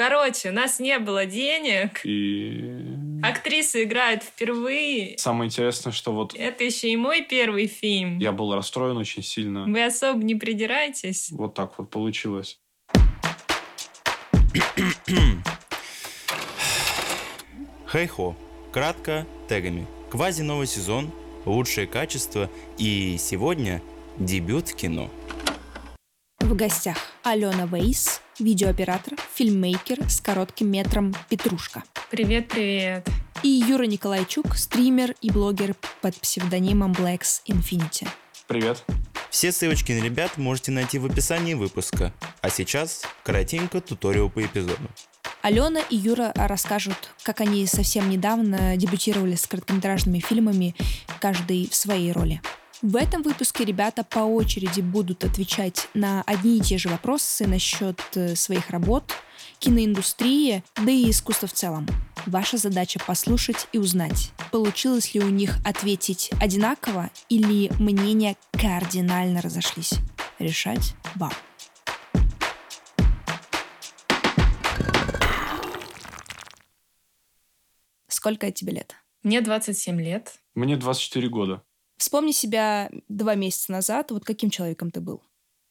Короче, у нас не было денег. И Актриса играет впервые. самое интересное, что вот Это еще и мой первый фильм. я был расстроен очень сильно. Вы особо не придирайтесь. Вот так вот получилось. Хэй-хо. Кратко, тегами. Квази новый сезон, лучшее качество и сегодня дебют в кино. В гостях Алена Вейс, видеооператор, фильммейкер с коротким метром «Петрушка». Привет-привет. И Юра Николайчук, стример и блогер под псевдонимом Blacks Infinity. Привет. Все ссылочки на ребят можете найти в описании выпуска. А сейчас коротенько туториал по эпизоду. Алена и Юра расскажут, как они совсем недавно дебютировали с короткометражными фильмами, каждый в своей роли. В этом выпуске ребята по очереди будут отвечать на одни и те же вопросы насчет э, своих работ, киноиндустрии, да и искусства в целом. Ваша задача послушать и узнать, получилось ли у них ответить одинаково или мнения кардинально разошлись. Решать вам. Сколько тебе лет? Мне 27 лет. Мне 24 года. Вспомни себя два месяца назад. Вот каким человеком ты был?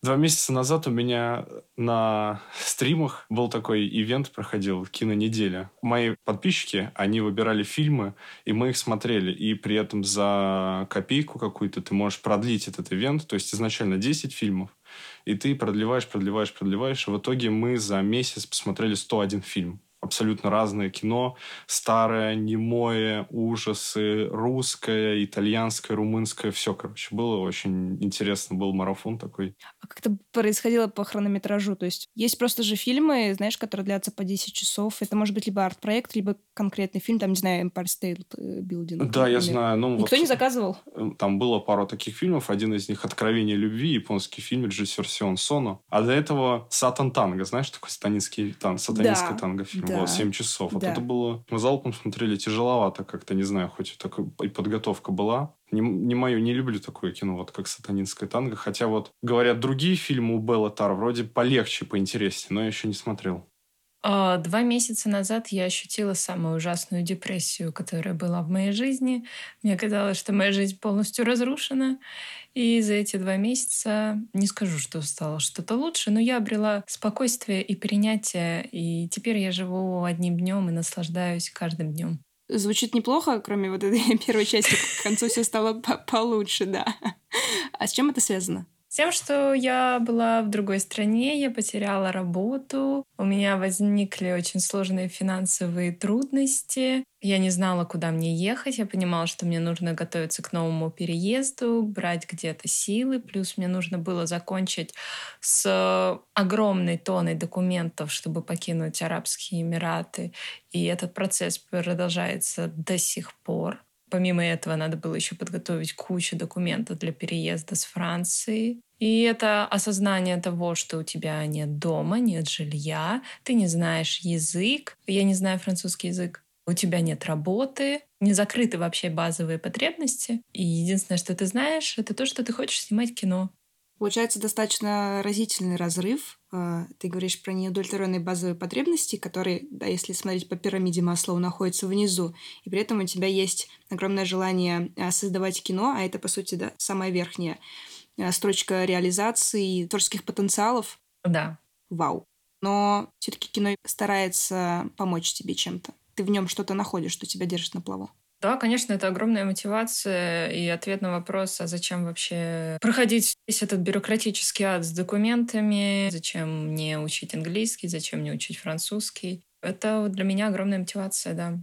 Два месяца назад у меня на стримах был такой ивент, проходил кинонеделя. Мои подписчики, они выбирали фильмы, и мы их смотрели. И при этом за копейку какую-то ты можешь продлить этот ивент. То есть изначально 10 фильмов, и ты продлеваешь, продлеваешь, продлеваешь. И в итоге мы за месяц посмотрели 101 фильм. Абсолютно разное кино. Старое, немое, ужасы, русское, итальянское, румынское. Все, короче, было очень интересно. Был марафон такой. А как это происходило по хронометражу? То есть есть просто же фильмы, знаешь, которые длятся по 10 часов. Это может быть либо арт-проект, либо конкретный фильм, там, не знаю, Empire State Building. Да, я например. знаю. Ну, Никто вот, не заказывал? Там было пару таких фильмов. Один из них «Откровение любви», японский фильм, режиссер Сион Соно. А до этого «Сатан танго». Знаешь, такой сатанинский тан, сатанинское Да, танго фильм. Да, Вот, 7 часов. Вот да. это было... Мы залпом смотрели тяжеловато как-то, не знаю, хоть такой и подготовка была. Не, не мое, не люблю такое кино, вот как «Сатанинское танго». Хотя вот, говорят, другие фильмы у Белла Тар вроде полегче, поинтереснее, но я еще не смотрел. А, Два месяца назад я ощутила самую ужасную депрессию, которая была в моей жизни. Мне казалось, что моя жизнь полностью разрушена. И за эти два месяца, не скажу, что стало что-то лучше, но я обрела спокойствие и принятие. И теперь я живу одним днем и наслаждаюсь каждым днем. Звучит неплохо, кроме вот этой первой части. К концу все стало по- получше, да. А с чем это связано? Тем, что я была в другой стране, я потеряла работу, у меня возникли очень сложные финансовые трудности, я не знала, куда мне ехать, я понимала, что мне нужно готовиться к новому переезду, брать где-то силы, плюс мне нужно было закончить с огромной тоной документов, чтобы покинуть Арабские Эмираты, и этот процесс продолжается до сих пор. Помимо этого, надо было еще подготовить кучу документов для переезда с Франции. И это осознание того, что у тебя нет дома, нет жилья, ты не знаешь язык, я не знаю французский язык, у тебя нет работы, не закрыты вообще базовые потребности. И единственное, что ты знаешь, это то, что ты хочешь снимать кино. Получается достаточно разительный разрыв. А, Ты говоришь про неудовлетворенные базовые потребности, которые, да, если смотреть по пирамиде Маслоу, находятся внизу. И при этом у тебя есть огромное желание а, создавать кино, а это, по сути, да, самая верхняя а, строчка реализации творческих потенциалов. Да. Вау. Но все-таки кино старается помочь тебе чем-то. Ты в нем что-то находишь, что тебя держит на плаву. Да, конечно, это огромная мотивация и ответ на вопрос, а зачем вообще проходить весь этот бюрократический ад с документами, зачем мне учить английский, зачем мне учить французский. Это для меня огромная мотивация, да.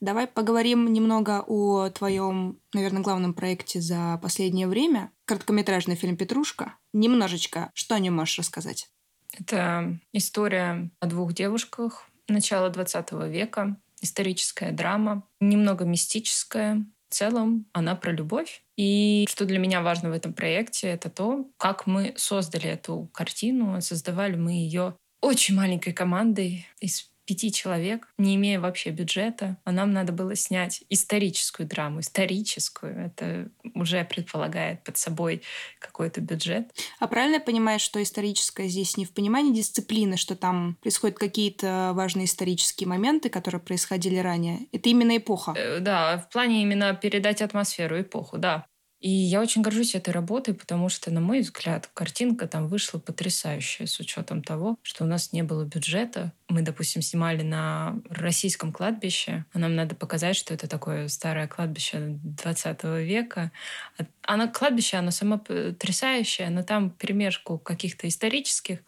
Давай поговорим немного о твоем, наверное, главном проекте за последнее время. Короткометражный фильм «Петрушка». Немножечко, что о нем можешь рассказать? Это история о двух девушках начала 20 века, историческая драма, немного мистическая. В целом она про любовь. И что для меня важно в этом проекте, это то, как мы создали эту картину. Создавали мы ее очень маленькой командой из пяти человек, не имея вообще бюджета, а нам надо было снять историческую драму, историческую. Это уже предполагает под собой какой-то бюджет. А правильно я понимаю, что историческое здесь не в понимании дисциплины, что там происходят какие-то важные исторические моменты, которые происходили ранее? Это именно эпоха? Э, да, в плане именно передать атмосферу, эпоху, да. И я очень горжусь этой работой, потому что, на мой взгляд, картинка там вышла потрясающая с учетом того, что у нас не было бюджета. Мы, допустим, снимали на российском кладбище, а нам надо показать, что это такое старое кладбище 20 века. Оно кладбище, оно само потрясающее, но там перемешку каких-то исторических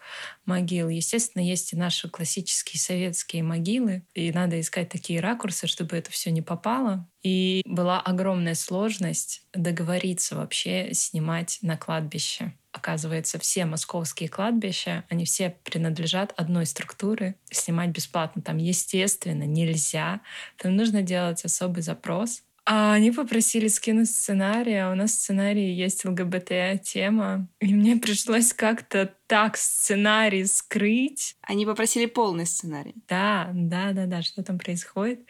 могил. Естественно, есть и наши классические советские могилы, и надо искать такие ракурсы, чтобы это все не попало. И была огромная сложность договориться вообще снимать на кладбище. Оказывается, все московские кладбища, они все принадлежат одной структуре. Снимать бесплатно там, естественно, нельзя. Там нужно делать особый запрос. А они попросили скинуть сценарий, а у нас в сценарии есть ЛГБТ-тема. И мне пришлось как-то так сценарий скрыть. Они попросили полный сценарий. Да, да, да, да, что там происходит.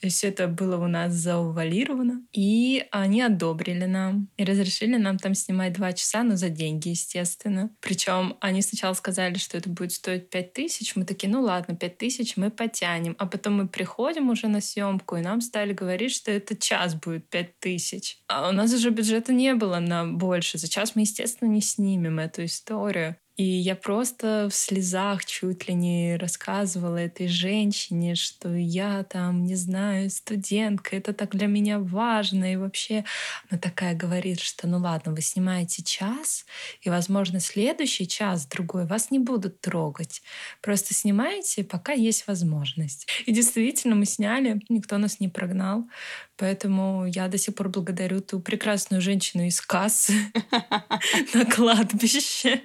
И все это было у нас заувалировано. И они одобрили нам и разрешили нам там снимать два часа, но за деньги, естественно. Причем они сначала сказали, что это будет стоить пять тысяч. Мы такие, ну ладно, пять тысяч мы потянем. А потом мы приходим уже на съемку, и нам стали говорить, что это час будет пять тысяч. А у нас уже бюджета не было на больше. За час мы, естественно, не снимем эту историю. И я просто в слезах чуть ли не рассказывала этой женщине, что я там, не знаю, студентка, это так для меня важно. И вообще она такая говорит, что ну ладно, вы снимаете час, и, возможно, следующий час, другой, вас не будут трогать. Просто снимаете, пока есть возможность. И действительно, мы сняли, никто нас не прогнал. Поэтому я до сих пор благодарю ту прекрасную женщину из кассы на кладбище.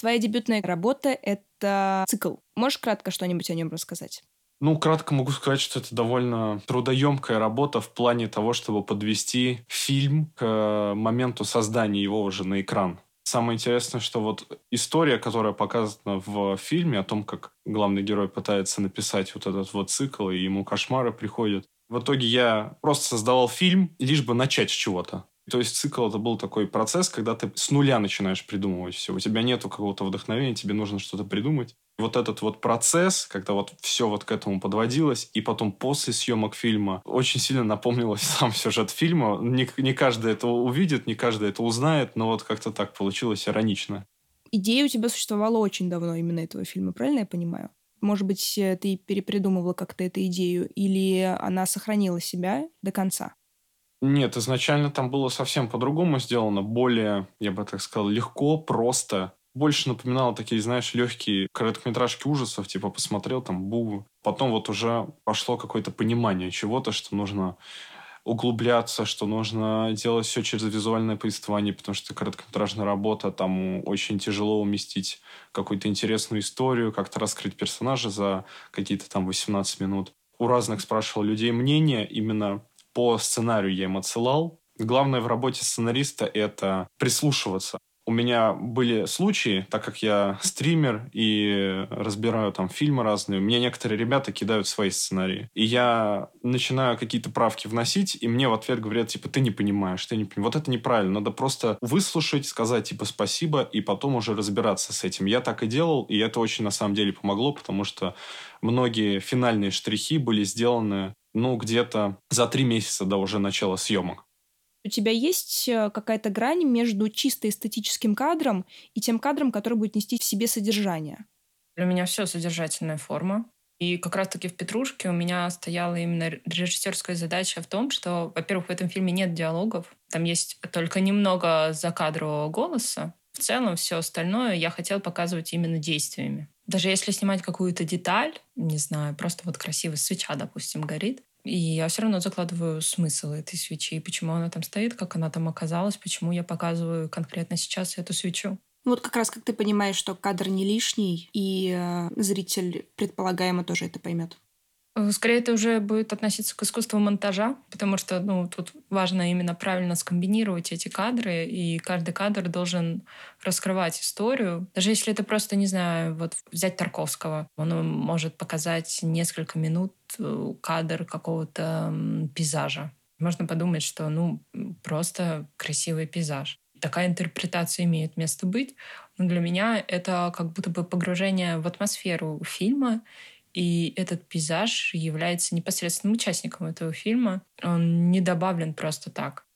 Твоя дебютная работа — это цикл. Можешь кратко что-нибудь о нем рассказать? Ну, кратко могу сказать, что это довольно трудоемкая работа в плане того, чтобы подвести фильм к моменту создания его уже на экран. Самое интересное, что вот история, которая показана в фильме о том, как главный герой пытается написать вот этот вот цикл, и ему кошмары приходят. В итоге я просто создавал фильм, лишь бы начать с чего-то. То есть цикл это был такой процесс, когда ты с нуля начинаешь придумывать все. У тебя нету какого-то вдохновения, тебе нужно что-то придумать. Вот этот вот процесс, когда вот все вот к этому подводилось, и потом после съемок фильма очень сильно напомнилось сам сюжет фильма. Не, не каждый это увидит, не каждый это узнает, но вот как-то так получилось иронично. Идея у тебя существовала очень давно именно этого фильма, правильно я понимаю? Может быть, ты перепридумывала как-то эту идею, или она сохранила себя до конца? Нет, изначально там было совсем по-другому сделано, более, я бы так сказал, легко, просто. Больше напоминало такие, знаешь, легкие короткометражки ужасов, типа посмотрел там Бу. Потом вот уже пошло какое-то понимание чего-то, что нужно углубляться, что нужно делать все через визуальное повествование, потому что короткометражная работа, там очень тяжело уместить какую-то интересную историю, как-то раскрыть персонажа за какие-то там 18 минут. У разных спрашивал людей мнение именно по сценарию я им отсылал. Главное в работе сценариста — это прислушиваться. У меня были случаи, так как я стример и разбираю там фильмы разные, мне некоторые ребята кидают свои сценарии. И я начинаю какие-то правки вносить, и мне в ответ говорят, типа, ты не понимаешь, ты не понимаешь. Вот это неправильно. Надо просто выслушать, сказать, типа, спасибо, и потом уже разбираться с этим. Я так и делал, и это очень на самом деле помогло, потому что многие финальные штрихи были сделаны ну, где-то за три месяца до уже начала съемок. У тебя есть э, какая-то грань между чисто эстетическим кадром и тем кадром, который будет нести в себе содержание? Для меня все содержательная форма. И как раз-таки в «Петрушке» у меня стояла именно режиссерская задача в том, что, во-первых, в этом фильме нет диалогов. Там есть только немного закадрового голоса. В целом все остальное я хотела показывать именно действиями. Даже если снимать какую-то деталь, не знаю, просто вот красивая свеча, допустим, горит, и я все равно закладываю смысл этой свечи, почему она там стоит, как она там оказалась, почему я показываю конкретно сейчас эту свечу. Вот как раз как ты понимаешь, что кадр не лишний, и э, зритель предполагаемо тоже это поймет. Э, скорее, это уже будет относиться к искусству монтажа, потому что ну, тут важно именно правильно скомбинировать эти кадры, и каждый кадр должен раскрывать историю. Даже если это просто, не знаю, вот взять Тарковского, он может показать несколько минут э, кадр какого-то пейзажа. Можно подумать, что ну просто красивый пейзаж. Такая интерпретация имеет место быть. Но для меня это как будто бы погружение в атмосферу фильма и этот пейзаж является непосредственным участником этого фильма. Он не добавлен просто так.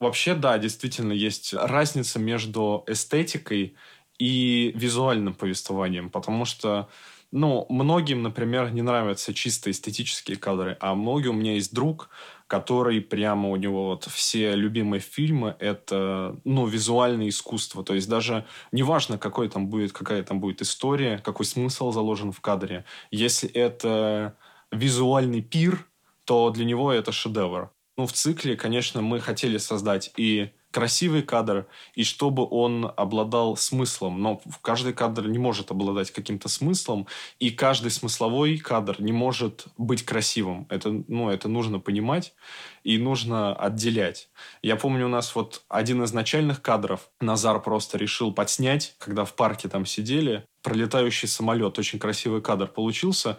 Вообще, да, действительно есть разница между эстетикой и визуальным повествованием, потому что ну, многим, например, не нравятся чисто эстетические кадры, а многие у меня есть друг, который прямо у него вот все любимые фильмы это, ну, визуальное искусство. То есть даже неважно, какой там будет, какая там будет история, какой смысл заложен в кадре. Если это визуальный пир, то для него это шедевр. Ну, в цикле, конечно, мы хотели создать и красивый кадр, и чтобы он обладал смыслом. Но каждый кадр не может обладать каким-то смыслом, и каждый смысловой кадр не может быть красивым. Это, ну, это нужно понимать и нужно отделять. Я помню, у нас вот один из начальных кадров Назар просто решил подснять, когда в парке там сидели, пролетающий самолет. Очень красивый кадр получился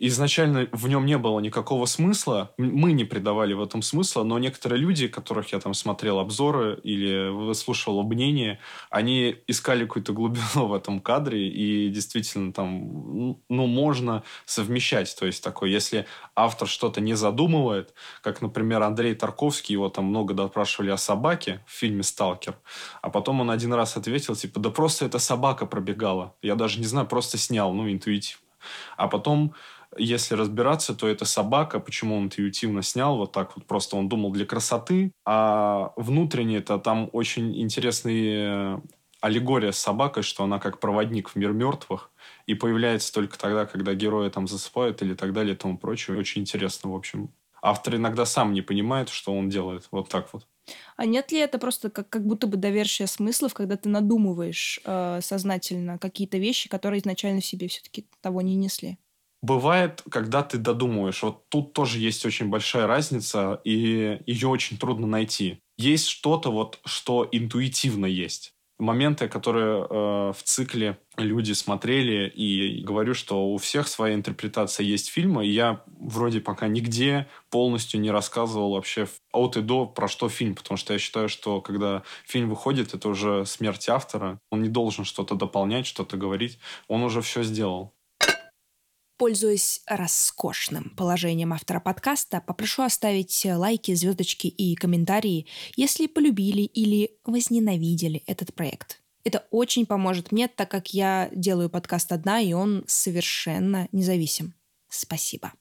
изначально в нем не было никакого смысла, мы не придавали в этом смысла, но некоторые люди, которых я там смотрел обзоры или выслушивал мнение, они искали какую-то глубину в этом кадре, и действительно там, ну, можно совмещать. То есть такое, если автор что-то не задумывает, как, например, Андрей Тарковский, его там много допрашивали о собаке в фильме «Сталкер», а потом он один раз ответил, типа, да просто эта собака пробегала. Я даже не знаю, просто снял, ну, интуитивно. А потом если разбираться, то это собака. Почему он интуитивно снял вот так вот? Просто он думал для красоты. А внутренне это там очень интересный э, аллегория с собакой, что она как проводник в мир мертвых и появляется только тогда, когда герои там засыпают или так далее и тому прочее. Очень интересно, в общем. Автор иногда сам не понимает, что он делает. Вот так вот. А нет ли это просто как, как будто бы довершие смыслов, когда ты надумываешь э, сознательно какие-то вещи, которые изначально в себе все-таки того не несли? Бывает, когда ты додумываешь. Вот тут тоже есть очень большая разница, и ее очень трудно найти. Есть что-то, вот, что интуитивно есть. Моменты, которые э, в цикле люди смотрели, и говорю, что у всех своя интерпретация есть фильма, и я вроде пока нигде полностью не рассказывал вообще от и до, про что фильм, потому что я считаю, что когда фильм выходит, это уже смерть автора, он не должен что-то дополнять, что-то говорить, он уже все сделал. Пользуясь роскошным положением автора подкаста, попрошу оставить лайки, звездочки и комментарии, если полюбили или возненавидели этот проект. Это очень поможет мне, так как я делаю подкаст одна, и он совершенно независим. Спасибо.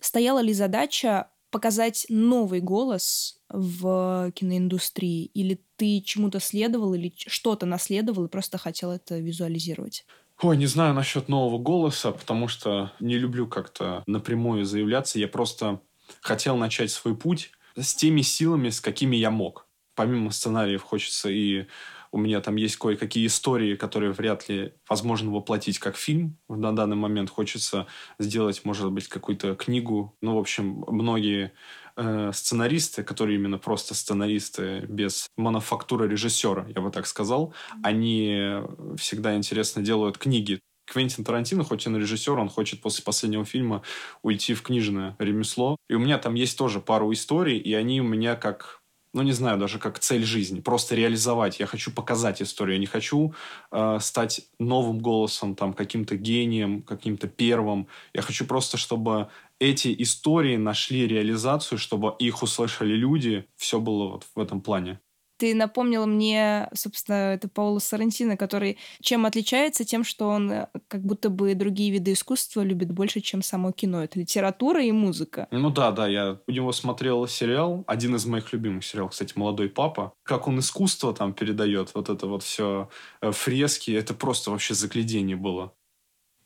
Стояла ли задача показать новый голос в киноиндустрии? Или ты чему-то следовал, или что-то наследовал и просто хотел это визуализировать? Ой, не знаю насчет нового голоса, потому что не люблю как-то напрямую заявляться. Я просто хотел начать свой путь с теми силами, с какими я мог. Помимо сценариев хочется и у меня там есть кое-какие истории, которые вряд ли возможно воплотить как фильм. На данный момент хочется сделать, может быть, какую-то книгу. Ну, в общем, многие э, сценаристы, которые именно просто сценаристы без мануфактуры режиссера, я бы так сказал, они всегда интересно делают книги. Квентин Тарантино, хоть он режиссер, он хочет после последнего фильма уйти в книжное ремесло. И у меня там есть тоже пару историй, и они у меня как ну, не знаю, даже как цель жизни. Просто реализовать. Я хочу показать историю. Я не хочу э, стать новым голосом, там, каким-то гением, каким-то первым. Я хочу просто, чтобы эти истории нашли реализацию, чтобы их услышали люди. Все было вот в этом плане. Ты напомнила мне, собственно, это Пауло Сарантино, который чем отличается? Тем, что он э, как будто бы другие виды искусства любит больше, чем само кино. Это литература и музыка. Ну да, да, я у него смотрел сериал, один из моих любимых сериалов, кстати, «Молодой папа». Как он искусство там передает, вот это вот все э, фрески, это просто вообще заглядение было.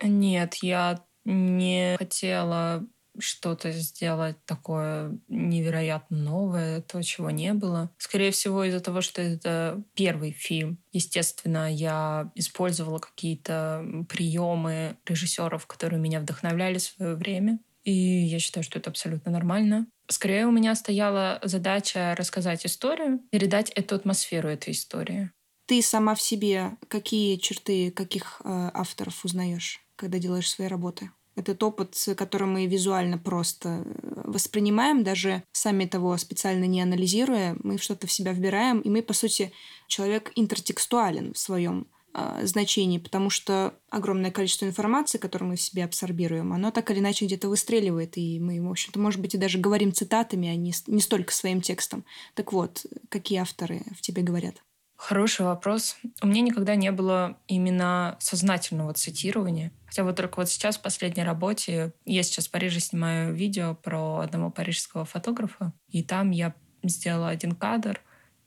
Нет, я не хотела что-то сделать такое невероятно новое, то, чего не было. Скорее всего, из-за того, что это первый фильм. Естественно, я использовала какие-то приемы режиссеров, которые меня вдохновляли в свое время. И я считаю, что это абсолютно нормально. Скорее, у меня стояла задача рассказать историю, передать эту атмосферу этой истории. Ты сама в себе какие черты каких э, авторов узнаешь, когда делаешь свои работы? Этот опыт, который мы визуально просто э, воспринимаем, даже сами того специально не анализируя, мы что-то в себя вбираем, и мы, по сути, человек интертекстуален в своем э, значении, потому что огромное количество информации, которую мы в себе абсорбируем, оно так или иначе где-то выстреливает, и мы, в общем-то, может быть, и даже говорим цитатами, а не, не столько своим текстом. Так вот, какие авторы в тебе говорят? Хороший вопрос. У меня никогда не было именно сознательного цитирования. Хотя вот только вот сейчас в последней работе, я сейчас в Париже снимаю видео про одного парижского фотографа, и там я сделала один кадр,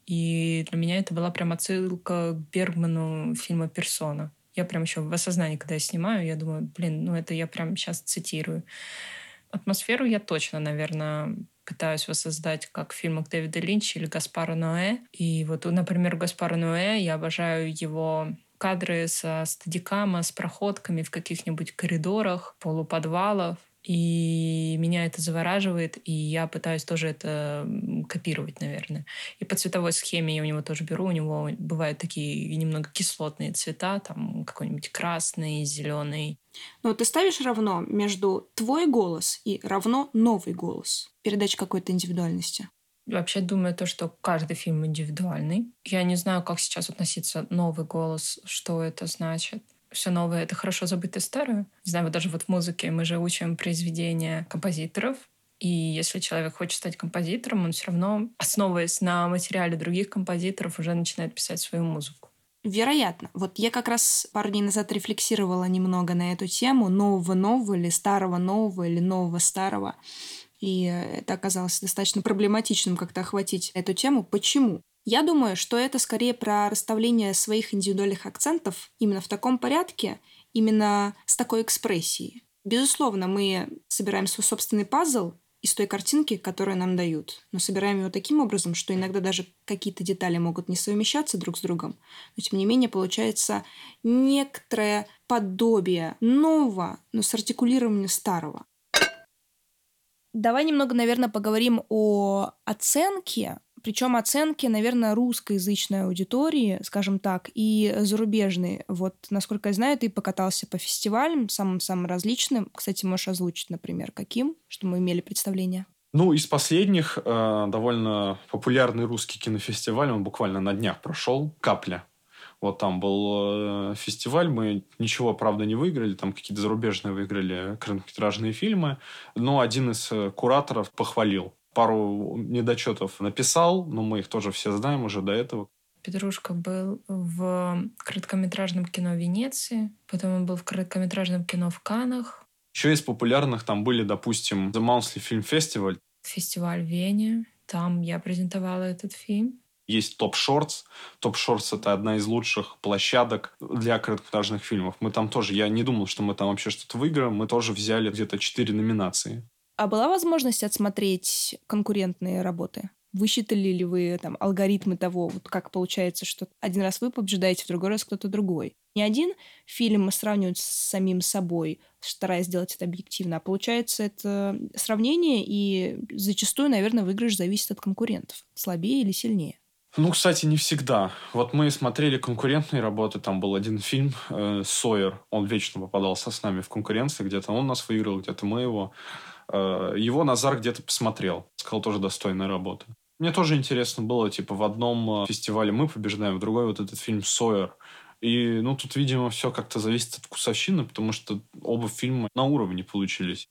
и для меня это была прям отсылка к Бергману фильма «Персона». Я прям еще в осознании, когда я снимаю, я думаю, блин, ну это я прям сейчас цитирую. Атмосферу я точно, наверное, пытаюсь воссоздать, как в фильмах Дэвида Линча или Гаспара Ноэ. И вот, например, Гаспара Ноэ, я обожаю его кадры со стадикама, с проходками в каких-нибудь коридорах, полуподвалов. И меня это завораживает, и я пытаюсь тоже это копировать, наверное. И по цветовой схеме я у него тоже беру. У него бывают такие немного кислотные цвета, там какой-нибудь красный, зеленый. Но ты ставишь равно между твой голос и равно новый голос, передача какой-то индивидуальности? Вообще думаю то, что каждый фильм индивидуальный. Я не знаю, как сейчас относиться новый голос, что это значит все новое — это хорошо забытое старое. Не знаю, вот даже вот в музыке мы же учим произведения композиторов, и если человек хочет стать композитором, он все равно, основываясь на материале других композиторов, уже начинает писать свою музыку. Вероятно. Вот я как раз пару дней назад рефлексировала немного на эту тему нового нового или старого нового или нового старого. И это оказалось достаточно проблематичным как-то охватить эту тему. Почему? Я думаю, что это скорее про расставление своих индивидуальных акцентов именно в таком порядке, именно с такой экспрессией. Безусловно, мы собираем свой собственный пазл из той картинки, которую нам дают. Но собираем его таким образом, что иногда даже какие-то детали могут не совмещаться друг с другом. Но тем не менее получается некоторое подобие нового, но с артикулированием старого. Давай немного, наверное, поговорим о оценке причем оценки, наверное, русскоязычной аудитории, скажем так, и зарубежной. Вот, насколько я знаю, ты покатался по фестивалям, самым-самым различным. Кстати, можешь озвучить, например, каким, что мы имели представление? Ну, из последних э, довольно популярный русский кинофестиваль, он буквально на днях прошел, «Капля». Вот там был э, фестиваль, мы ничего, правда, не выиграли, там какие-то зарубежные выиграли короткометражные фильмы, но один из э, кураторов похвалил пару недочетов написал, но мы их тоже все знаем уже до этого. Петрушка был в короткометражном кино Венеции, потом он был в короткометражном кино в Канах. Еще из популярных там были, допустим, The Monthly Film Festival. Фестиваль в Вене. Там я презентовала этот фильм. Есть Топ Шортс. Топ Шортс — это одна из лучших площадок для короткометражных фильмов. Мы там тоже, я не думал, что мы там вообще что-то выиграем. Мы тоже взяли где-то четыре номинации. А была возможность отсмотреть конкурентные работы? Высчитали ли вы там алгоритмы того, вот как получается, что один раз вы побеждаете, в другой раз кто-то другой? Не один фильм сравнивать с самим собой, стараясь сделать это объективно, а получается это сравнение, и зачастую, наверное, выигрыш зависит от конкурентов, слабее или сильнее. Ну, кстати, не всегда. Вот мы смотрели конкурентные работы, там был один фильм э, «Сойер», он вечно попадался с нами в конкуренции, где-то он нас выиграл, где-то мы его. Э, его Назар где-то посмотрел. Сказал, тоже достойная работа. Мне тоже интересно было, типа, в одном э, фестивале мы побеждаем, в другой вот этот фильм «Сойер». И, ну, тут, видимо, все как-то зависит от вкусовщины, потому что оба фильма на уровне получились.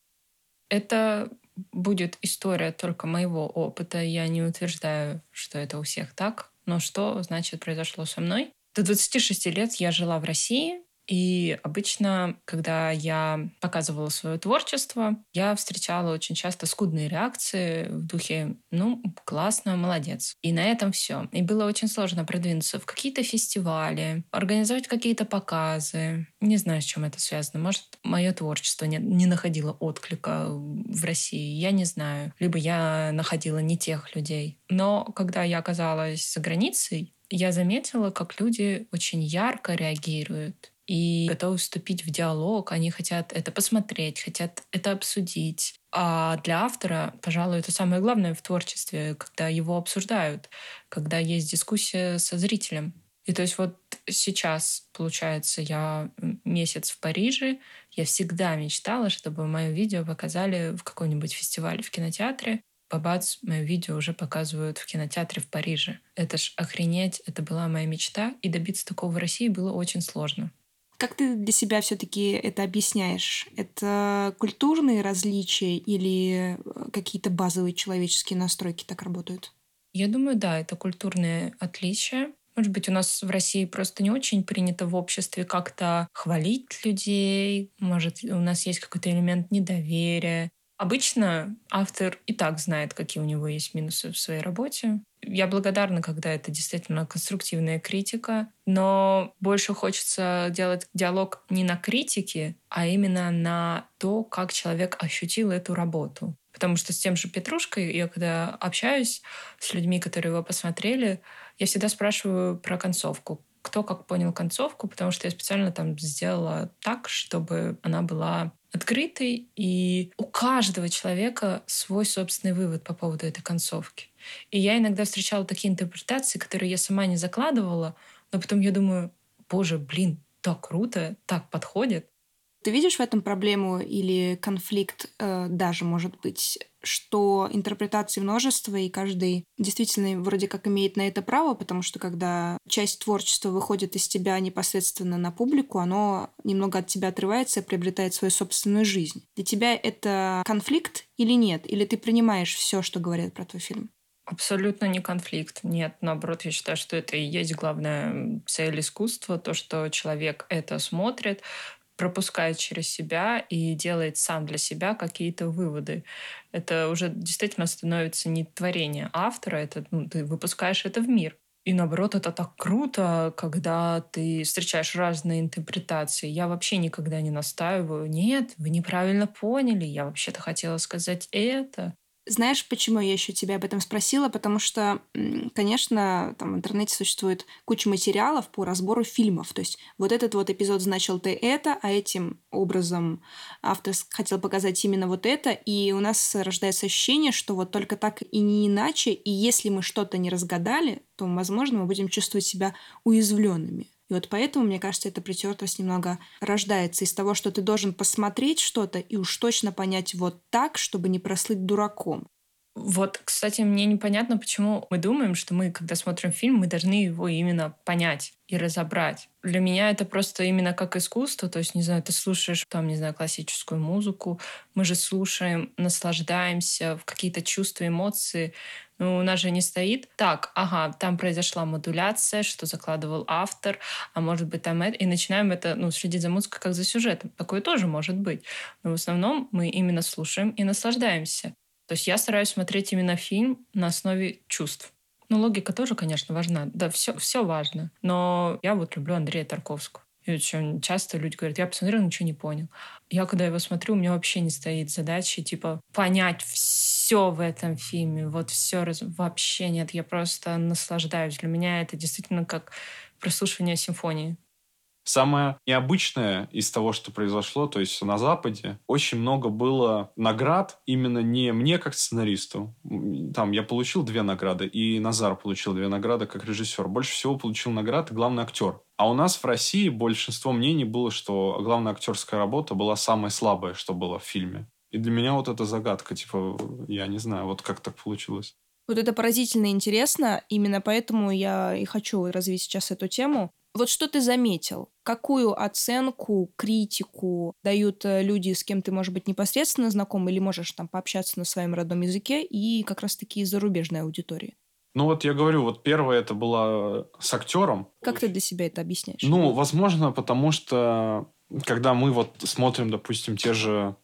Это будет история только моего опыта. Я не утверждаю, что это у всех так. Но что, значит, произошло со мной? До 26 лет я жила в России, И обычно, когда я показывала свое творчество, я встречала очень часто скудные реакции в духе «ну, классно, молодец». И на этом все. И было очень сложно продвинуться в какие-то фестивали, организовать какие-то показы. Не знаю, с чем это связано. Может, мое творчество не, не находило отклика в России. Я не знаю. Либо я находила не тех людей. Но когда я оказалась за границей, я заметила, как люди очень ярко реагируют и готовы вступить в диалог. Они хотят это посмотреть, хотят это обсудить. А для автора, пожалуй, это самое главное в творчестве, когда его обсуждают, когда есть дискуссия со зрителем. И то есть вот сейчас, получается, я месяц в Париже, я всегда мечтала, чтобы мое видео показали в каком-нибудь фестивале в кинотеатре. Бабац, мое видео уже показывают в кинотеатре в Париже. Это ж охренеть, это была моя мечта, и добиться такого в России было очень сложно. Как ты для себя все-таки это объясняешь? Это культурные различия или э, какие-то базовые человеческие настройки так работают? Я думаю, да, это культурные отличия. Может быть, у нас в России просто не очень принято в обществе как-то хвалить людей. Может, у нас есть какой-то элемент недоверия. Обычно автор и так знает, какие у него есть минусы в своей работе. Я благодарна, когда это действительно конструктивная критика, но больше хочется делать диалог не на критике, а именно на то, как человек ощутил эту работу. Потому что с тем же Петрушкой, я когда общаюсь с людьми, которые его посмотрели, я всегда спрашиваю про концовку кто как понял концовку, потому что я специально там сделала так, чтобы она была открытой, и у каждого человека свой собственный вывод по поводу этой концовки. И я иногда встречала такие интерпретации, которые я сама не закладывала, но потом я думаю, боже, блин, так круто, так подходит. Ты видишь в этом проблему или конфликт э, даже, может быть, что интерпретаций множество, и каждый действительно вроде как имеет на это право, потому что когда часть творчества выходит из тебя непосредственно на публику, оно немного от тебя отрывается и приобретает свою собственную жизнь. Для тебя это конфликт или нет? Или ты принимаешь все, что говорят про твой фильм? Абсолютно не конфликт. Нет, наоборот, я считаю, что это и есть главная цель искусства, то, что человек это смотрит, пропускает через себя и делает сам для себя какие-то выводы. Это уже действительно становится не творение автора, это ну, ты выпускаешь это в мир. И наоборот, это так круто, когда ты встречаешь разные интерпретации. Я вообще никогда не настаиваю. Нет, вы неправильно поняли. Я вообще-то хотела сказать это. Знаешь, почему я еще тебя об этом спросила? Потому что, конечно, там в интернете существует куча материалов по разбору фильмов. То есть вот этот вот эпизод значил ты это, а этим образом автор хотел показать именно вот это. И у нас рождается ощущение, что вот только так и не иначе. И если мы что-то не разгадали, то, возможно, мы будем чувствовать себя уязвленными. И вот поэтому, мне кажется, эта притертость немного рождается из того, что ты должен посмотреть что-то и уж точно понять вот так, чтобы не прослыть дураком. Вот, кстати, мне непонятно, почему мы думаем, что мы, когда смотрим фильм, мы должны его именно понять и разобрать. Для меня это просто именно как искусство. То есть, не знаю, ты слушаешь там, не знаю, классическую музыку, мы же слушаем, наслаждаемся в какие-то чувства, эмоции. Ну, у нас же не стоит так, ага, там произошла модуляция, что закладывал автор, а может быть там это, и начинаем это, ну, следить за музыкой как за сюжетом. Такое тоже может быть. Но в основном мы именно слушаем и наслаждаемся. То есть я стараюсь смотреть именно фильм на основе чувств. Ну, логика тоже, конечно, важна. Да, все, все важно. Но я вот люблю Андрея Тарковского. И очень часто люди говорят, я посмотрел, ничего не понял. Я, когда его смотрю, у меня вообще не стоит задачи, типа, понять все в этом фильме. Вот все раз... вообще нет. Я просто наслаждаюсь. Для меня это действительно как прослушивание симфонии. Самое необычное из того, что произошло, то есть на Западе, очень много было наград именно не мне как сценаристу. Там я получил две награды, и Назар получил две награды как режиссер. Больше всего получил наград главный актер. А у нас в России большинство мнений было, что главная актерская работа была самая слабая, что было в фильме. И для меня вот эта загадка, типа, я не знаю, вот как так получилось. Вот это поразительно интересно, именно поэтому я и хочу развить сейчас эту тему. Вот что ты заметил? Какую оценку, критику дают э, люди, с кем ты, может быть, непосредственно знаком, или можешь там пообщаться на своем родном языке, и как раз-таки зарубежной аудитории? Ну вот я говорю, вот первое это было с актером. Как ты для себя это объясняешь? Ну, возможно, потому что когда мы вот смотрим, допустим, те же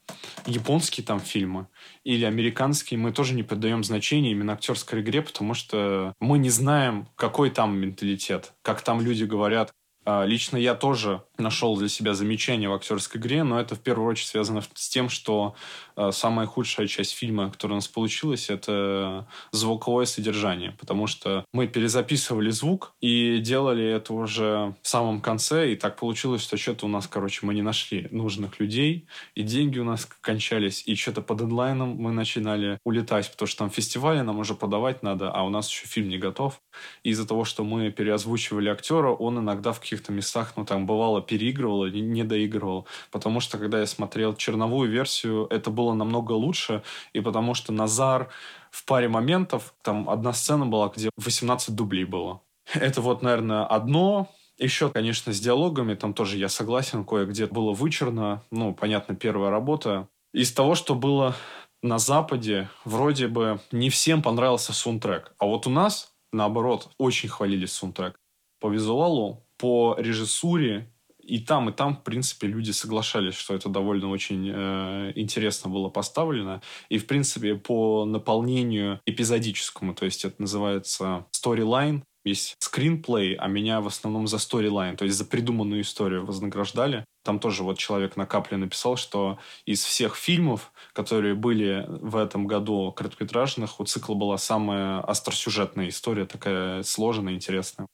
японские там фильмы или американские, мы тоже не придаем значения именно актерской игре, потому что мы не знаем, какой там менталитет, как там люди говорят, а, лично я тоже нашел для себя замечание в актерской игре, но это в первую очередь связано с тем, что а, самая худшая часть фильма, которая у нас получилась, это звуковое содержание, потому что мы перезаписывали звук и делали это уже в самом конце, и так получилось, что что-то у нас, короче, мы не нашли нужных людей, и деньги у нас кончались, и что-то по дедлайнам мы начинали улетать, потому что там фестивали нам уже подавать надо, а у нас еще фильм не готов. Из-за того, что мы переозвучивали актера, он иногда в каких-то местах, ну, там, бывало, переигрывал или не доигрывал. Потому что, когда я смотрел черновую версию, это было намного лучше. И потому что Назар в паре моментов, там, одна сцена была, где 18 дублей было. Это вот, наверное, одно. Еще, конечно, с диалогами, там тоже я согласен, кое-где было вычурно. Ну, понятно, первая работа. Из того, что было на Западе, вроде бы не всем понравился саундтрек. А вот у нас, наоборот, очень хвалили саундтрек. По визуалу по режиссуре и там, и там, в принципе, люди соглашались, что это довольно очень э, интересно было поставлено. И, в принципе, по наполнению эпизодическому, то есть это называется storyline, есть скринплей, а меня в основном за сторилайн, то есть за придуманную историю вознаграждали. Там тоже вот человек на капле написал, что из всех фильмов, которые были в этом году короткометражных, у цикла была самая остросюжетная история, такая сложная, интересная.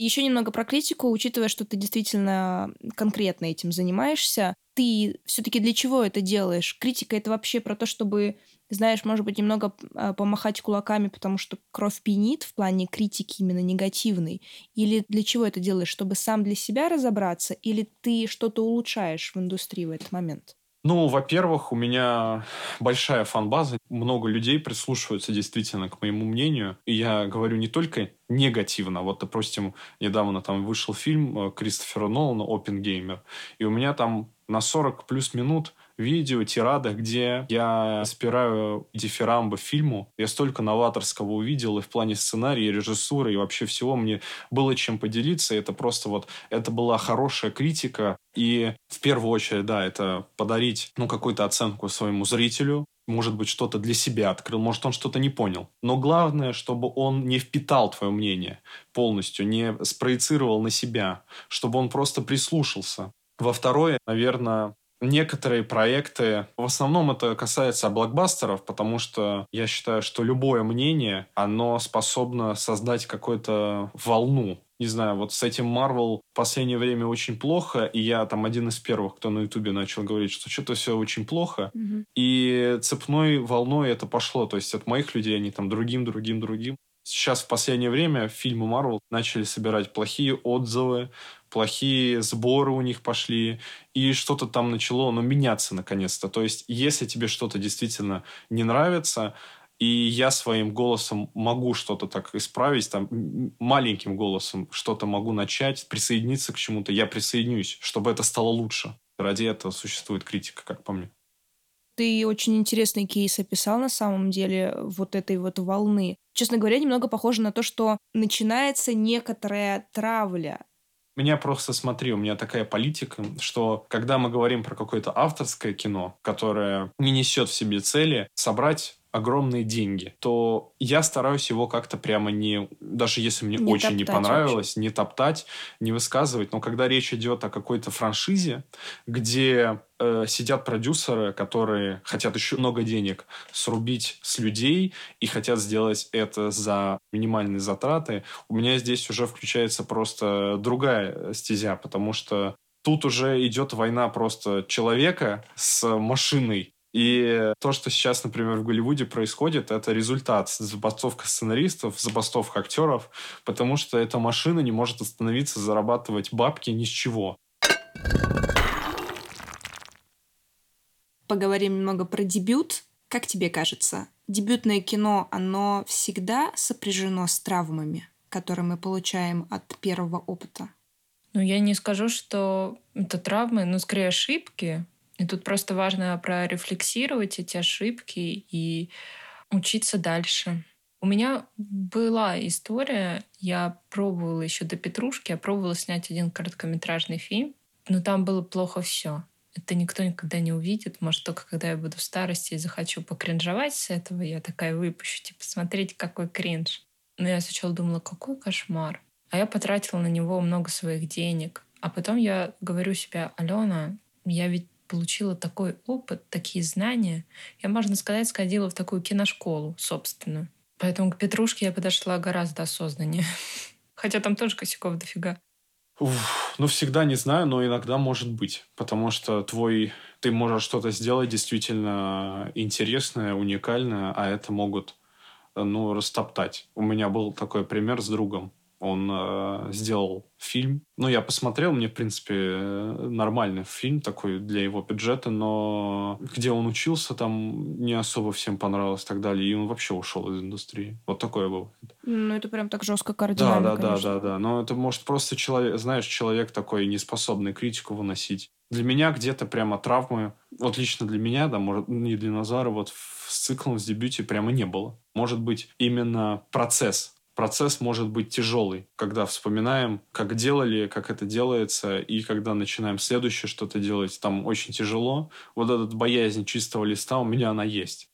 Еще немного про критику, учитывая, что ты действительно конкретно этим занимаешься. Ты все-таки для чего это делаешь? Критика это вообще про то, чтобы, знаешь, может быть, немного а, помахать кулаками, потому что кровь пьянит в плане критики именно негативной? Или для чего это делаешь? Чтобы сам для себя разобраться? Или ты что-то улучшаешь в индустрии в этот момент? Ну, во-первых, у меня большая фан-база, много людей прислушиваются действительно к моему мнению. И я говорю не только негативно. Вот, допустим, недавно там вышел фильм э, Кристофера Нолана «Опенгеймер», и у меня там на 40 плюс минут видео, тирада, где я спираю дифирамбы фильму. Я столько новаторского увидел и в плане сценария, и режиссуры, и вообще всего. Мне было чем поделиться. Это просто вот, это была хорошая критика. И в первую очередь, да, это подарить, ну, какую-то оценку своему зрителю, может быть, что-то для себя открыл, может, он что-то не понял. Но главное, чтобы он не впитал твое мнение полностью, не спроецировал на себя, чтобы он просто прислушался. Во второе, наверное, некоторые проекты, в основном это касается блокбастеров, потому что я считаю, что любое мнение, оно способно создать какую-то волну. Не знаю, вот с этим Marvel в последнее время очень плохо, и я там один из первых, кто на Ютубе начал говорить, что что-то все очень плохо, mm-hmm. и цепной волной это пошло, то есть от моих людей они там другим, другим, другим. Сейчас в последнее время фильмы Marvel начали собирать плохие отзывы, плохие сборы у них пошли, и что-то там начало ну, меняться наконец-то. То есть, если тебе что-то действительно не нравится, и я своим голосом могу что-то так исправить, там, маленьким голосом что-то могу начать, присоединиться к чему-то, я присоединюсь, чтобы это стало лучше. Ради этого существует критика, как по мне. Ты очень интересный кейс описал на самом деле вот этой вот волны. Честно говоря, немного похоже на то, что начинается некоторая травля меня просто, смотри, у меня такая политика, что когда мы говорим про какое-то авторское кино, которое не несет в себе цели, собрать огромные деньги, то я стараюсь его как-то прямо не, даже если мне не очень не понравилось, вообще. не топтать, не высказывать. Но когда речь идет о какой-то франшизе, где э, сидят продюсеры, которые хотят еще много денег срубить с людей и хотят сделать это за минимальные затраты, у меня здесь уже включается просто другая стезя, потому что тут уже идет война просто человека с машиной, и то, что сейчас, например, в Голливуде происходит, это результат забастовка сценаристов, забастовка актеров, потому что эта машина не может остановиться зарабатывать бабки ни с чего. Поговорим немного про дебют. Как тебе кажется, дебютное кино, оно всегда сопряжено с травмами, которые мы получаем от первого опыта? Ну, я не скажу, что это травмы, но скорее ошибки, и тут просто важно прорефлексировать эти ошибки и учиться дальше. У меня была история, я пробовала еще до Петрушки, я пробовала снять один короткометражный фильм, но там было плохо все. Это никто никогда не увидит. Может, только когда я буду в старости и захочу покринжовать с этого, я такая выпущу, типа, смотрите, какой кринж. Но я сначала думала, какой кошмар. А я потратила на него много своих денег. А потом я говорю себе, Алена, я ведь получила такой опыт, такие знания. Я, можно сказать, сходила в такую киношколу собственную. Поэтому к Петрушке я подошла гораздо осознаннее. Хотя там тоже косяков дофига. Уф, ну, всегда не знаю, но иногда может быть. Потому что твой... Ты можешь что-то сделать действительно интересное, уникальное, а это могут, ну, растоптать. У меня был такой пример с другом. Он э, сделал фильм. Ну, я посмотрел, мне, в принципе, нормальный фильм такой для его бюджета, но где он учился, там не особо всем понравилось и так далее, и он вообще ушел из индустрии. Вот такое было. Ну, это прям так жестко кардинально, Да, да, конечно. да, да, да. Но это может просто человек, знаешь, человек такой, неспособный критику выносить. Для меня где-то прямо травмы, вот лично для меня, да, может, не для Назара, вот с циклом, с дебюте прямо не было. Может быть, именно процесс процесс может быть тяжелый, когда вспоминаем, как делали, как это делается, и когда начинаем следующее что-то делать, там очень тяжело. Вот этот боязнь чистого листа у меня она есть.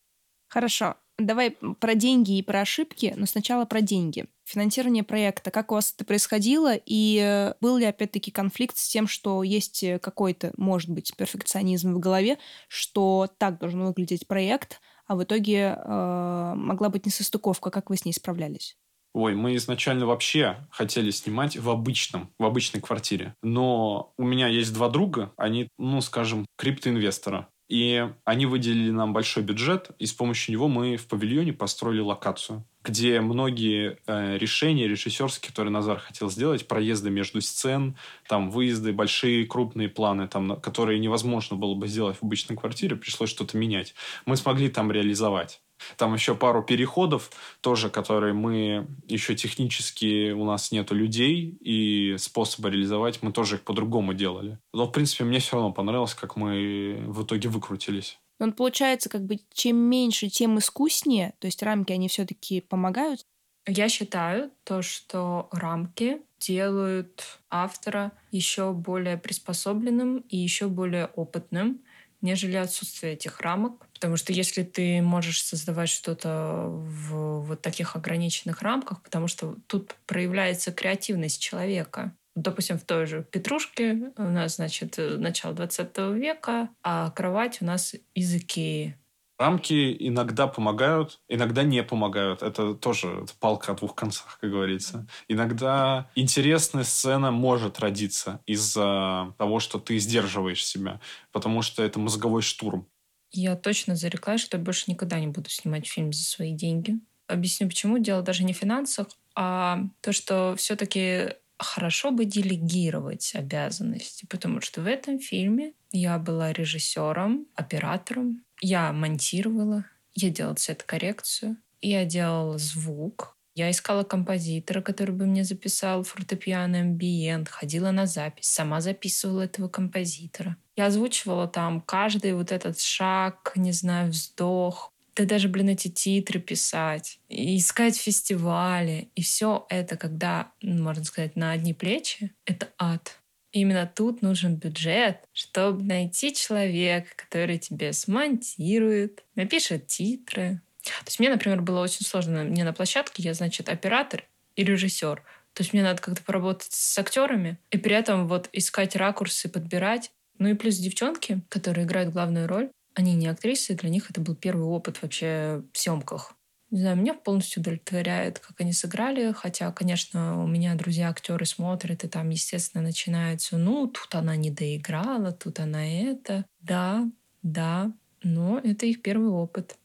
Хорошо. Давай про деньги и про ошибки, но сначала про деньги. Финансирование проекта, как у вас это происходило, и э, был ли опять-таки конфликт с тем, что есть какой-то, может быть, перфекционизм в голове, что так должен выглядеть проект, а в итоге э, могла быть несостыковка, как вы с ней справлялись? Ой, мы изначально вообще хотели снимать в обычном, в обычной квартире. Но у меня есть два друга, они, ну, скажем, криптоинвестора. И они выделили нам большой бюджет, и с помощью него мы в павильоне построили локацию, где многие э, решения режиссерские, которые Назар хотел сделать, проезды между сцен, там выезды, большие крупные планы, там, которые невозможно было бы сделать в обычной квартире, пришлось что-то менять. Мы смогли там реализовать. Там еще пару переходов тоже, которые мы еще технически у нас нету людей и способа реализовать, мы тоже их по-другому делали. Но, в принципе, мне все равно понравилось, как мы в итоге выкрутились. Он получается, как бы, чем меньше, тем искуснее, то есть рамки, они все-таки помогают? Я считаю то, что рамки делают автора еще более приспособленным и еще более опытным, нежели отсутствие этих рамок. Потому что если ты можешь создавать что-то в вот таких ограниченных рамках, потому что тут проявляется креативность человека. Допустим, в той же Петрушке у нас, значит, начало 20 века, а кровать у нас из Икеи. Рамки иногда помогают, иногда не помогают. Это тоже палка о двух концах, как говорится. Иногда интересная сцена может родиться из-за того, что ты сдерживаешь себя, потому что это мозговой штурм. Я точно зареклась, что я больше никогда не буду снимать фильм за свои деньги. Объясню почему. Дело даже не в финансах, а то, что все-таки хорошо бы делегировать обязанности, потому что в этом фильме я была режиссером, оператором, я монтировала, я делала цвет-коррекцию, я делала звук, я искала композитора, который бы мне записал фортепиано амбиент, ходила на запись, сама записывала этого композитора. Я озвучивала там каждый вот этот шаг, не знаю, вздох, да даже, блин, эти титры писать, и искать фестивали. И все это, когда, можно сказать, на одни плечи, это ад. Именно тут нужен бюджет, чтобы найти человека, который тебе смонтирует, напишет титры. То есть мне, например, было очень сложно. Мне на площадке я, значит, оператор и режиссер. То есть мне надо как-то поработать с актерами и при этом вот искать ракурсы, подбирать. Ну и плюс девчонки, которые играют главную роль, они не актрисы, для них это был первый опыт вообще в съемках. Не знаю, меня полностью удовлетворяет, как они сыграли. Хотя, конечно, у меня друзья-актеры смотрят, и там, естественно, начинается, ну, тут она не доиграла, тут она это. Да, да, но это их первый опыт.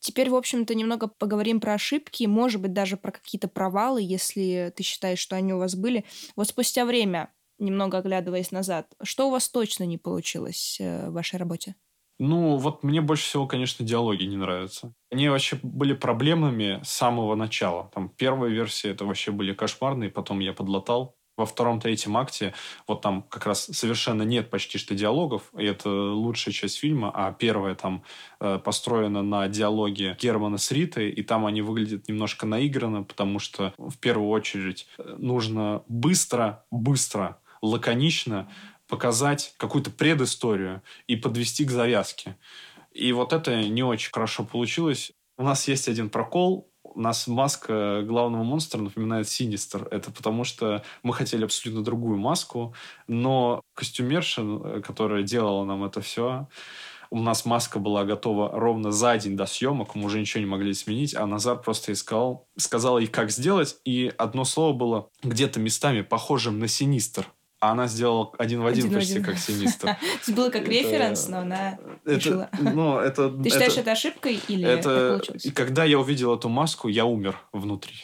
Теперь, в общем-то, немного поговорим про ошибки, может быть, даже про какие-то провалы, если ты считаешь, что они у вас были. Вот спустя время, немного оглядываясь назад, что у вас точно не получилось э, в вашей работе? Ну, вот мне больше всего, конечно, диалоги не нравятся. Они вообще были проблемами с самого начала. Там первая версия это вообще были кошмарные, потом я подлатал. Во втором-третьем акте вот там как раз совершенно нет почти что диалогов, и это лучшая часть фильма, а первая там э, построена на диалоге Германа с Ритой, и там они выглядят немножко наигранно, потому что в первую очередь э, нужно быстро, быстро, лаконично показать какую-то предысторию и подвести к завязке. И вот это не очень хорошо получилось. У нас есть один прокол, у нас маска главного монстра напоминает Синистер. Это потому, что мы хотели абсолютно другую маску, но костюмерша, которая делала нам это все, у нас маска была готова ровно за день до съемок, мы уже ничего не могли сменить, а Назар просто искал, сказал ей, как сделать, и одно слово было где-то местами похожим на Синистер а она сделала один в один, один почти один. как Синистер. Было как референс, но она решила. Ну, это... Ты считаешь это ошибкой или это когда я увидел эту маску, я умер внутри.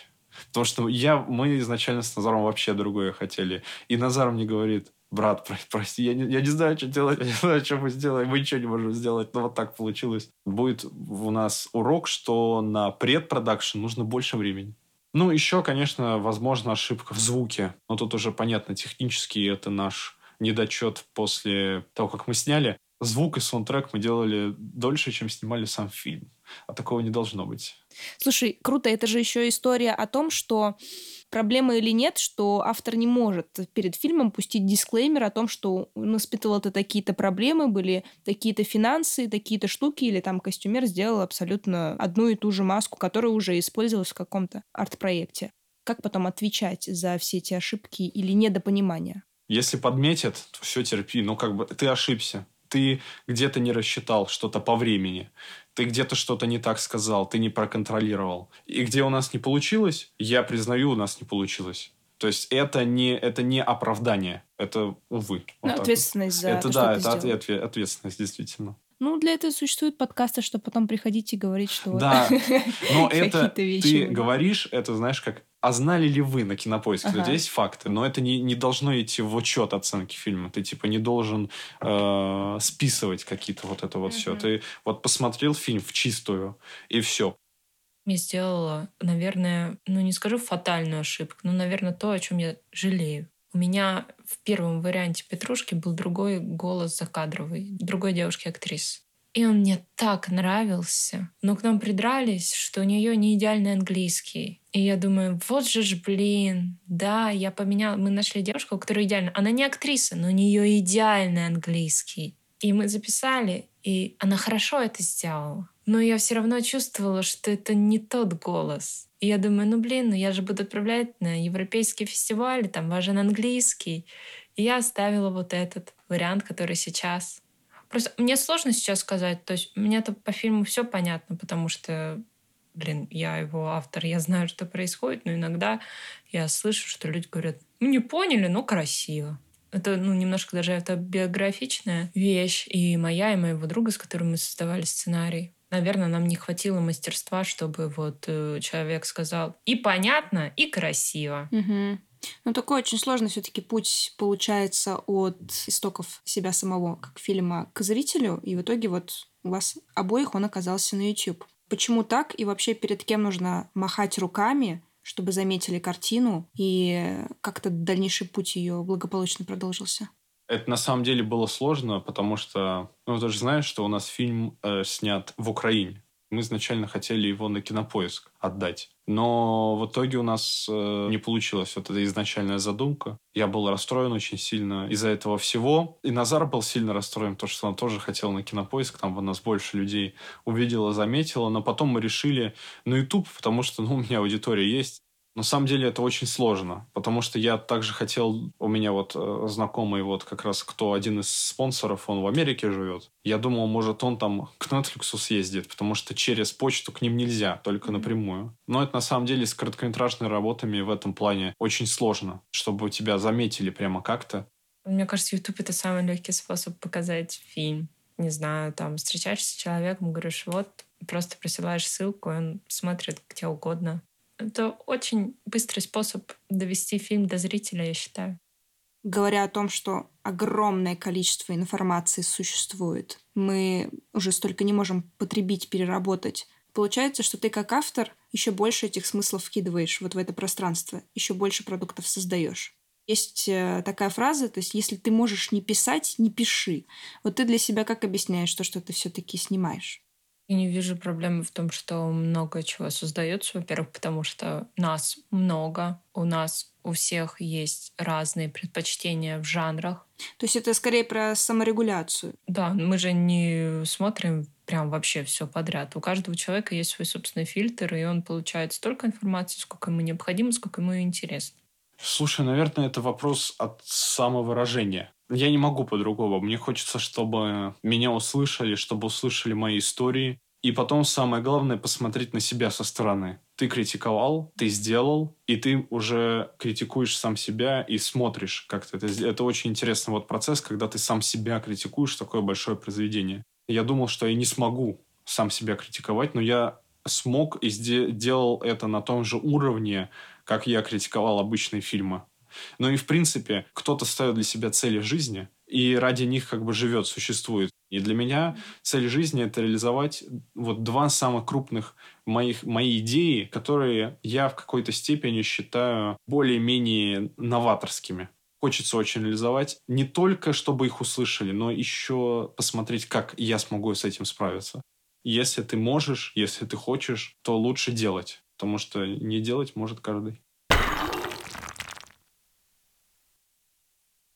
Потому что я, мы изначально с Назаром вообще другое хотели. И Назар мне говорит, брат, прости, я не, я не знаю, что делать, я не знаю, что мы сделаем, мы ничего не можем сделать, но вот так получилось. Будет у нас урок, что на предпродакшн нужно больше времени. Ну, еще, конечно, возможно, ошибка в звуке. Но тут уже понятно, технически это наш недочет после того, как мы сняли. Звук и саундтрек мы делали дольше, чем снимали сам фильм. А такого не должно быть. Слушай, круто, это же еще история о том, что проблема или нет, что автор не может перед фильмом пустить дисклеймер о том, что он испытывал это такие-то проблемы, были такие-то финансы, такие-то штуки, или там костюмер сделал абсолютно одну и ту же маску, которая уже использовалась в каком-то арт-проекте. Как потом отвечать за все эти ошибки или недопонимания? Если подметят, то все терпи. Ну, как бы ты ошибся ты где-то не рассчитал что-то по времени, ты где-то что-то не так сказал, ты не проконтролировал. И где у нас не получилось, я признаю, у нас не получилось. То есть это не, это не оправдание, это, увы. Вот ну, ответственность за это, то, да, это ответ, ответственность, действительно. Ну, для этого существуют подкасты, чтобы потом приходить и говорить, что... Да, но это ты говоришь, это, знаешь, как а знали ли вы на кинопоиске? Ага. Есть факты, но это не, не должно идти в учет оценки фильма. Ты типа не должен э, списывать какие-то вот это вот угу. все. Ты вот посмотрел фильм в чистую, и все. Я сделала, наверное, ну не скажу фатальную ошибку, но, наверное, то, о чем я жалею. У меня в первом варианте Петрушки был другой голос закадровый, другой девушки-актрисы. И он мне так нравился. Но к нам придрались, что у нее не идеальный английский. И я думаю, вот же ж, блин, да, я поменяла. Мы нашли девушку, которая идеальна. Она не актриса, но у нее идеальный английский. И мы записали, и она хорошо это сделала. Но я все равно чувствовала, что это не тот голос. И я думаю, ну блин, ну я же буду отправлять на европейский фестиваль, там важен английский. И я оставила вот этот вариант, который сейчас Просто мне сложно сейчас сказать. То есть мне-то по фильму все понятно, потому что, блин, я его автор, я знаю, что происходит, но иногда я слышу, что люди говорят, ну не поняли, но красиво. Это, ну, немножко даже это биографичная вещь. И моя, и моего друга, с которым мы создавали сценарий. Наверное, нам не хватило мастерства, чтобы вот э, человек сказал и понятно, и красиво. Угу. Ну, такой очень сложный все-таки путь получается от истоков себя самого, как фильма, к зрителю, и в итоге вот у вас обоих он оказался на YouTube. Почему так? И вообще перед кем нужно махать руками, чтобы заметили картину, и как-то дальнейший путь ее благополучно продолжился? Это на самом деле было сложно, потому что, ну, ты же знаешь, что у нас фильм э, снят в Украине. Мы изначально хотели его на кинопоиск отдать. Но в итоге у нас э, не получилась вот эта изначальная задумка. Я был расстроен очень сильно из-за этого всего. И Назар был сильно расстроен, потому что он тоже хотел на кинопоиск, там у нас больше людей увидела, заметила. Но потом мы решили на YouTube, потому что ну, у меня аудитория есть. На самом деле это очень сложно, потому что я также хотел, у меня вот э, знакомый вот как раз, кто один из спонсоров, он в Америке живет. Я думал, может он там к Netflix съездит, потому что через почту к ним нельзя, только напрямую. Но это на самом деле с короткометражными работами в этом плане очень сложно, чтобы тебя заметили прямо как-то. Мне кажется, YouTube это самый легкий способ показать фильм. Не знаю, там встречаешься с человеком, говоришь, вот, просто присылаешь ссылку, и он смотрит где угодно. Это очень быстрый способ довести фильм до зрителя, я считаю. Говоря о том, что огромное количество информации существует, мы уже столько не можем потребить, переработать. Получается, что ты как автор еще больше этих смыслов вкидываешь вот в это пространство, еще больше продуктов создаешь. Есть э, такая фраза, то есть если ты можешь не писать, не пиши. Вот ты для себя как объясняешь то, что ты все-таки снимаешь? Я не вижу проблемы в том, что много чего создается. Во-первых, потому что нас много, у нас у всех есть разные предпочтения в жанрах. То есть это скорее про саморегуляцию? Да, мы же не смотрим прям вообще все подряд. У каждого человека есть свой собственный фильтр, и он получает столько информации, сколько ему необходимо, сколько ему интересно. Слушай, наверное, это вопрос от самовыражения. Я не могу по-другому. Мне хочется, чтобы меня услышали, чтобы услышали мои истории. И потом самое главное посмотреть на себя со стороны. Ты критиковал, ты сделал, и ты уже критикуешь сам себя и смотришь как-то. Это, это очень интересный вот процесс, когда ты сам себя критикуешь, такое большое произведение. Я думал, что я не смогу сам себя критиковать, но я смог и сделал это на том же уровне, как я критиковал обычные фильмы. Но и, в принципе, кто-то ставит для себя цели жизни, и ради них как бы живет, существует. И для меня цель жизни – это реализовать вот два самых крупных моих, мои идеи, которые я в какой-то степени считаю более-менее новаторскими. Хочется очень реализовать не только, чтобы их услышали, но еще посмотреть, как я смогу с этим справиться. Если ты можешь, если ты хочешь, то лучше делать, потому что не делать может каждый.